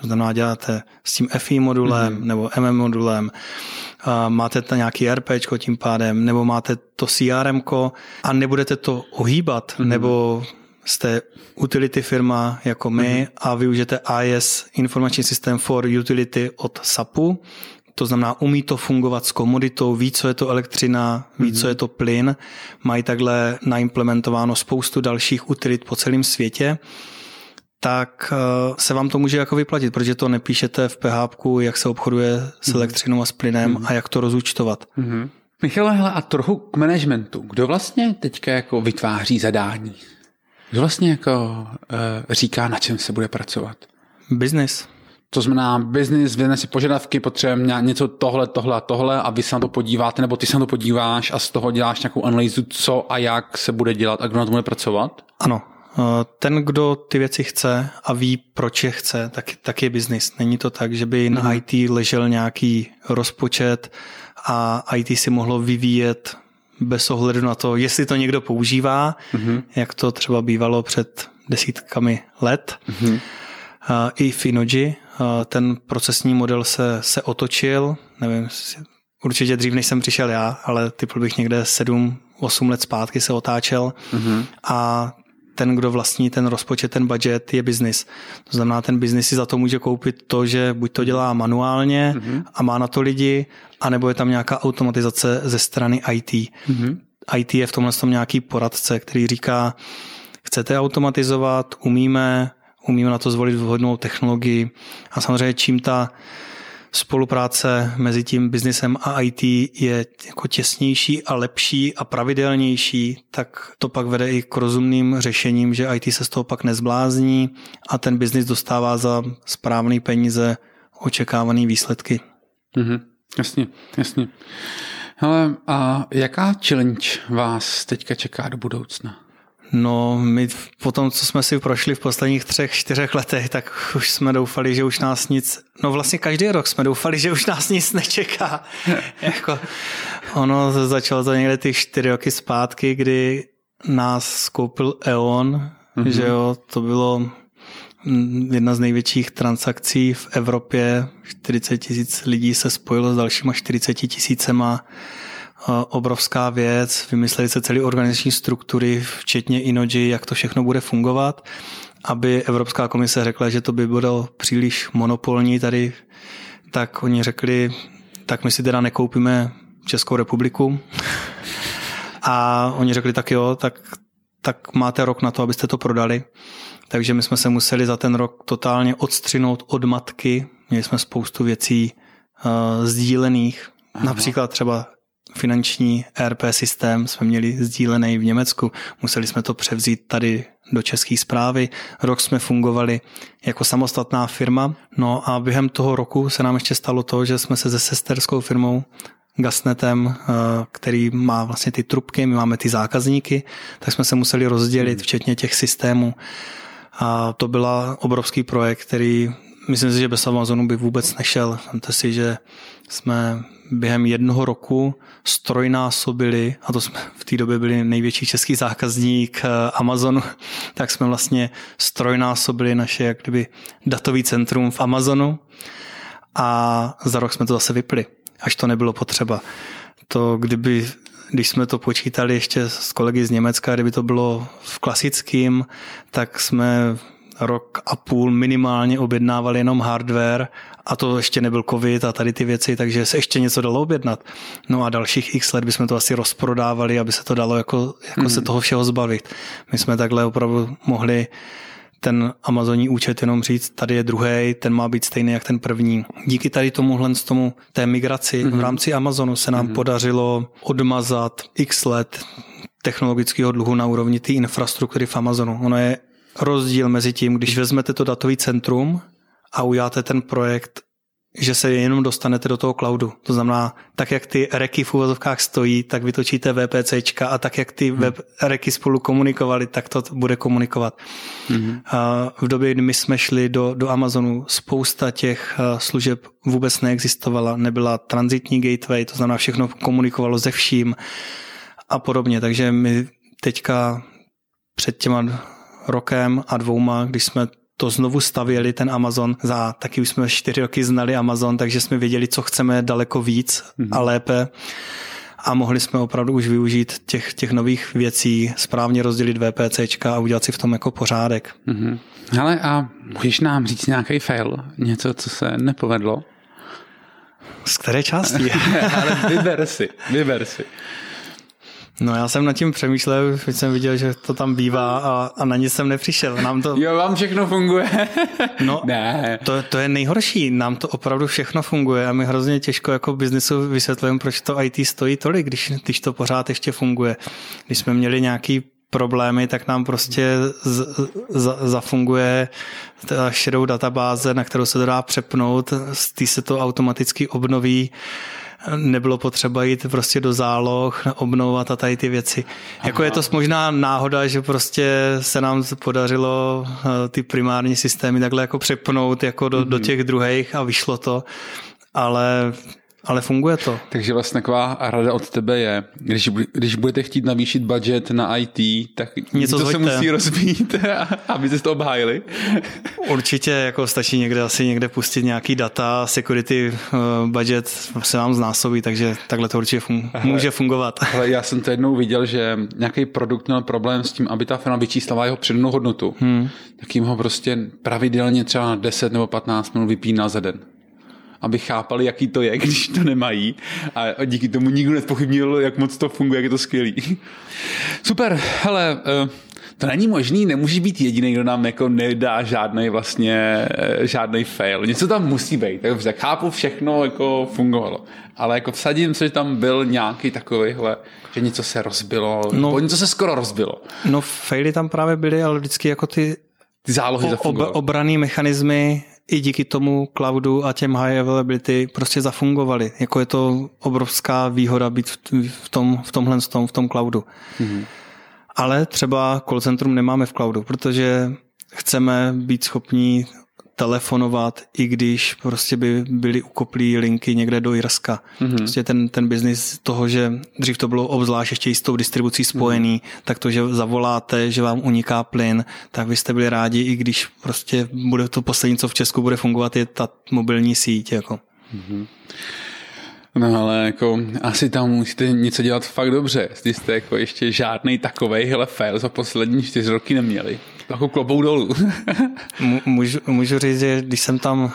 to znamená, děláte s tím FI modulem mm-hmm. nebo MM modulem, a máte tam nějaký RP tím pádem, nebo máte to CRM a nebudete to ohýbat, mm-hmm. nebo jste utility firma jako my mm-hmm. a využijete IS, informační systém for utility od SAPu, to znamená, umí to fungovat s komoditou, ví, co je to elektřina, ví, mm-hmm. co je to plyn, mají takhle naimplementováno spoustu dalších utilit po celém světě, tak eh, se vám to může jako vyplatit, protože to nepíšete v PHP, jak se obchoduje s mhm. elektřinou a s plynem mm-hmm. a jak to rozúčtovat. Mm-hmm. Michale, hele, a trochu k managementu. Kdo vlastně teďka jako vytváří zadání? Kdo vlastně jako uh, říká, na čem se bude pracovat? Business. To znamená, business, vy si požadavky, potřebujeme něco tohle, tohle a tohle a vy se na to podíváte, nebo ty se na to podíváš a z toho děláš nějakou analýzu, co a jak se bude dělat a kdo na to bude pracovat? Ano, eh, ten, kdo ty věci chce a ví, proč je chce, tak, tak je biznis. Není to tak, že by na mm-hmm. IT ležel nějaký rozpočet a IT si mohlo vyvíjet bez ohledu na to, jestli to někdo používá, mm-hmm. jak to třeba bývalo před desítkami let. Mm-hmm. I v Inoji ten procesní model se, se otočil, nevím, určitě dřív, než jsem přišel já, ale typl bych někde 7-8 let zpátky se otáčel mm-hmm. a ten, kdo vlastní ten rozpočet, ten budget, je biznis. To znamená, ten biznis si za to může koupit to, že buď to dělá manuálně mm-hmm. a má na to lidi, anebo je tam nějaká automatizace ze strany IT. Mm-hmm. IT je v tomhle tom nějaký poradce, který říká, chcete automatizovat, umíme, umíme na to zvolit vhodnou technologii a samozřejmě čím ta spolupráce mezi tím biznesem a IT je jako těsnější a lepší a pravidelnější, tak to pak vede i k rozumným řešením, že IT se z toho pak nezblázní a ten biznis dostává za správné peníze očekávané výsledky. Mm-hmm. Jasně, jasně. Hele, a jaká challenge vás teďka čeká do budoucna? No, my po tom, co jsme si prošli v posledních třech, čtyřech letech, tak už jsme doufali, že už nás nic, no vlastně každý rok jsme doufali, že už nás nic nečeká. jako, ono začalo to někde ty čtyři roky zpátky, kdy nás skoupil E.ON, mm-hmm. že jo, to bylo jedna z největších transakcí v Evropě. 40 tisíc lidí se spojilo s dalšíma 40 tisícema obrovská věc, vymysleli se celé organizační struktury, včetně Inoji, jak to všechno bude fungovat, aby Evropská komise řekla, že to by bylo příliš monopolní tady, tak oni řekli, tak my si teda nekoupíme Českou republiku. A oni řekli, tak jo, tak, tak máte rok na to, abyste to prodali. Takže my jsme se museli za ten rok totálně odstřinout od matky. Měli jsme spoustu věcí uh, sdílených. Aha. Například třeba finanční ERP systém jsme měli sdílený v Německu. Museli jsme to převzít tady do české zprávy. Rok jsme fungovali jako samostatná firma. No a během toho roku se nám ještě stalo to, že jsme se se sesterskou firmou Gasnetem, eh, který má vlastně ty trubky, my máme ty zákazníky, tak jsme se museli rozdělit, včetně těch systémů. A to byla obrovský projekt, který myslím si, že bez Amazonu by vůbec nešel. Vemte si, že jsme během jednoho roku strojnásobili, a to jsme v té době byli největší český zákazník eh, Amazonu, tak jsme vlastně strojnásobili naše jak kdyby datový centrum v Amazonu a za rok jsme to zase vypli, až to nebylo potřeba. To kdyby když jsme to počítali ještě s kolegy z Německa, kdyby to bylo v klasickým, tak jsme rok a půl minimálně objednávali jenom hardware a to ještě nebyl covid a tady ty věci, takže se ještě něco dalo objednat. No a dalších x let bychom to asi rozprodávali, aby se to dalo jako, jako mm. se toho všeho zbavit. My jsme takhle opravdu mohli ten Amazonní účet jenom říct, tady je druhý, ten má být stejný jak ten první. Díky tady tomuhle z tomu té migraci mm-hmm. v rámci Amazonu se nám mm-hmm. podařilo odmazat x let technologického dluhu na úrovni té infrastruktury v Amazonu. Ono je rozdíl mezi tím, když vezmete to datový centrum a ujáte ten projekt že se jenom dostanete do toho cloudu. To znamená, tak jak ty reky v úvozovkách stojí, tak vytočíte VPCčka a tak jak ty hmm. web reky spolu komunikovali, tak to bude komunikovat. Hmm. A v době, kdy my jsme šli do, do Amazonu, spousta těch služeb vůbec neexistovala, nebyla transitní gateway, to znamená všechno komunikovalo se vším a podobně. Takže my teďka před těma rokem a dvouma, když jsme to znovu stavěli, ten Amazon, za taky už jsme čtyři roky znali Amazon, takže jsme věděli, co chceme daleko víc mm-hmm. a lépe a mohli jsme opravdu už využít těch, těch nových věcí, správně rozdělit VPCčka a udělat si v tom jako pořádek. Mm-hmm. Hele, a můžeš nám říct nějaký fail? Něco, co se nepovedlo? Z které části? Ale vyber si, vyber si. No já jsem nad tím přemýšlel, když jsem viděl, že to tam bývá a, a na nic jsem nepřišel. Nám to... Jo, vám všechno funguje. no, ne. To, to je nejhorší, nám to opravdu všechno funguje a my hrozně těžko jako biznisu vysvětlujeme, proč to IT stojí tolik, když, když to pořád ještě funguje. Když jsme měli nějaký problémy, tak nám prostě z, z, zafunguje ta šedou databáze, na kterou se to dá přepnout, z té se to automaticky obnoví nebylo potřeba jít prostě do záloh, obnovovat a tady ty věci. Aha. Jako je to možná náhoda, že prostě se nám podařilo eh, ty primární systémy takhle jako přepnout jako do, mm-hmm. do mhm. těch druhých a vyšlo to, ale ale funguje to. Takže vlastně taková rada od tebe je, když, když budete chtít navýšit budget na IT, tak Něco to se musí rozbít, aby se to obhájili. Určitě jako stačí někde asi někde pustit nějaký data, security eh, budget se vám znásobí, takže takhle to určitě fun- může fungovat. Ale já jsem to jednou viděl, že nějaký produkt měl problém s tím, aby ta firma vyčíslala jeho přednou hodnotu. Hmm. Tak jim ho prostě pravidelně třeba 10 nebo 15 minut vypíná za den aby chápali, jaký to je, když to nemají. A díky tomu nikdo nespochybnil, jak moc to funguje, jak je to skvělý. Super, hele, eh, to není možný, nemůže být jediný, kdo nám jako nedá žádný vlastně, eh, žádný fail. Něco tam musí být. Tak chápu, všechno jako fungovalo. Ale jako vsadím se, že tam byl nějaký takovýhle, že něco se rozbilo, no, nebo něco se skoro rozbilo. No faily tam právě byly, ale vždycky jako ty, ty zálohy o, ob, obraný mechanismy i díky tomu cloudu a těm high availability prostě zafungovaly. Jako je to obrovská výhoda být v tom, v tomhle v tom, v tom cloudu. Mm-hmm. Ale třeba call centrum nemáme v cloudu, protože chceme být schopní telefonovat, i když prostě by byly ukoplí linky někde do Irska. Mm-hmm. Prostě ten, ten biznis toho, že dřív to bylo obzvlášť ještě s tou distribucí spojený, mm-hmm. tak to, že zavoláte, že vám uniká plyn, tak byste byli rádi, i když prostě bude to poslední, co v Česku bude fungovat, je ta mobilní síť. Jako. Mm-hmm. No ale jako asi tam musíte něco dělat fakt dobře, jestli jste jako ještě žádný hele fail za poslední čtyři roky neměli. Jako klobou dolů. můžu, můžu říct, že když jsem tam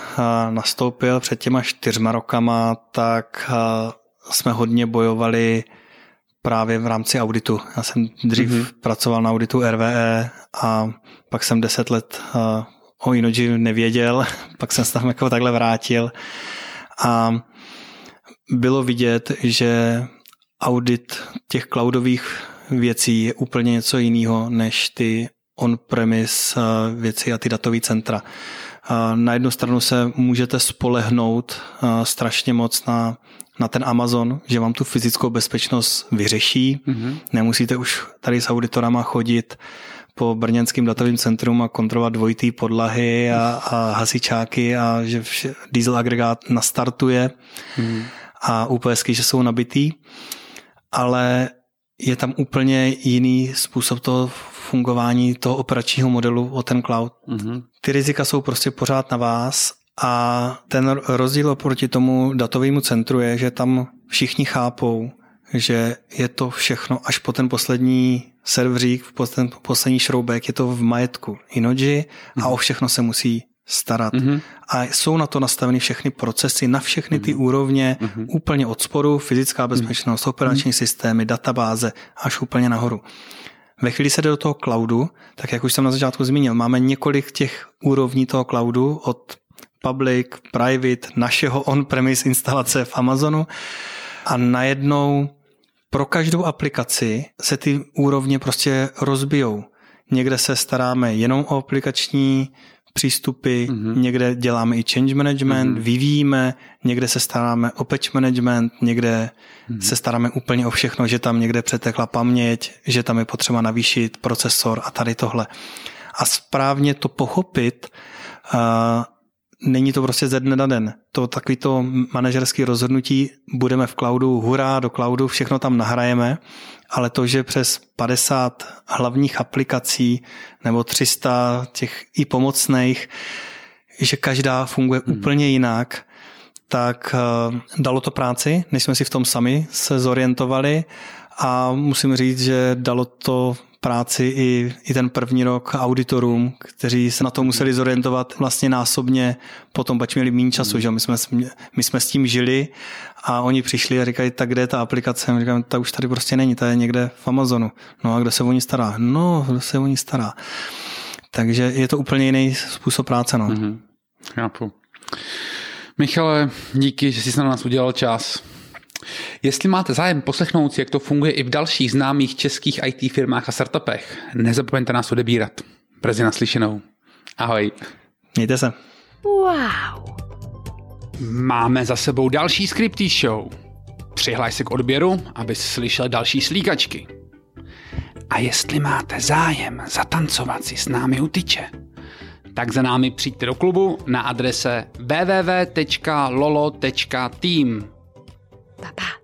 nastoupil před těma čtyřma rokama, tak jsme hodně bojovali právě v rámci auditu. Já jsem dřív mm-hmm. pracoval na auditu RVE a pak jsem deset let o Inoji nevěděl, pak jsem se tam jako takhle vrátil a bylo vidět, že audit těch cloudových věcí je úplně něco jiného než ty on-premise eh, věci a ty datové centra. Eh, na jednu stranu se můžete spolehnout eh, strašně moc na, na ten Amazon, že vám tu fyzickou bezpečnost vyřeší. Mm-hmm. Nemusíte už tady s auditorama chodit po brněnském datovém centrum a kontrolovat dvojitý podlahy a, a hasičáky a že vše, diesel agregát nastartuje mm-hmm. a UPSky, že jsou nabitý. Ale je tam úplně jiný způsob toho fungování toho operačního modelu o ten cloud. Mm-hmm. Ty rizika jsou prostě pořád na vás a ten rozdíl oproti tomu datovému centru je, že tam všichni chápou, že je to všechno až po ten poslední serverík, po ten poslední šroubek, je to v majetku Inoji a mhm. o všechno se musí starat. Mm-hmm. A jsou na to nastaveny všechny procesy, na všechny ty mm-hmm. úrovně, mm-hmm. úplně od sporu, fyzická bezpečnost, mm-hmm. operační systémy, databáze, až úplně nahoru. Ve chvíli se jde do toho cloudu, tak jak už jsem na začátku zmínil, máme několik těch úrovní toho cloudu od public, private, našeho on-premise instalace v Amazonu a najednou pro každou aplikaci se ty úrovně prostě rozbijou. Někde se staráme jenom o aplikační přístupy, mm-hmm. někde děláme i change management, mm-hmm. vyvíjíme, někde se staráme o patch management, někde mm-hmm. se staráme úplně o všechno, že tam někde přetekla paměť, že tam je potřeba navýšit procesor a tady tohle. A správně to pochopit, uh, není to prostě ze dne na den. To takový to manažerské rozhodnutí, budeme v cloudu, hurá, do cloudu, všechno tam nahrajeme, ale to, že přes 50 hlavních aplikací nebo 300 těch i pomocných, že každá funguje hmm. úplně jinak, tak uh, dalo to práci, než jsme si v tom sami se zorientovali a musím říct, že dalo to práci i, i ten první rok auditorům, kteří se na to museli zorientovat vlastně násobně potom, pač měli méně času, že my jsme, my jsme s tím žili a oni přišli a říkají, tak kde je ta aplikace? A říkám, ta už tady prostě není, ta je někde v Amazonu. No a kdo se o ní stará? No, kdo se o ní stará? Takže je to úplně jiný způsob práce. No. Mm-hmm. Chápu. Michale, díky, že jsi na nás udělal čas. Jestli máte zájem poslechnout si, jak to funguje i v dalších známých českých IT firmách a startupech, nezapomeňte nás odebírat. Brzy naslyšenou. Ahoj. Mějte se. Wow. Máme za sebou další Scripty Show. Přihlaj se k odběru, aby slyšel další slíkačky. A jestli máte zájem zatancovat si s námi u tyče, tak za námi přijďte do klubu na adrese www.lolo.team. 爸爸。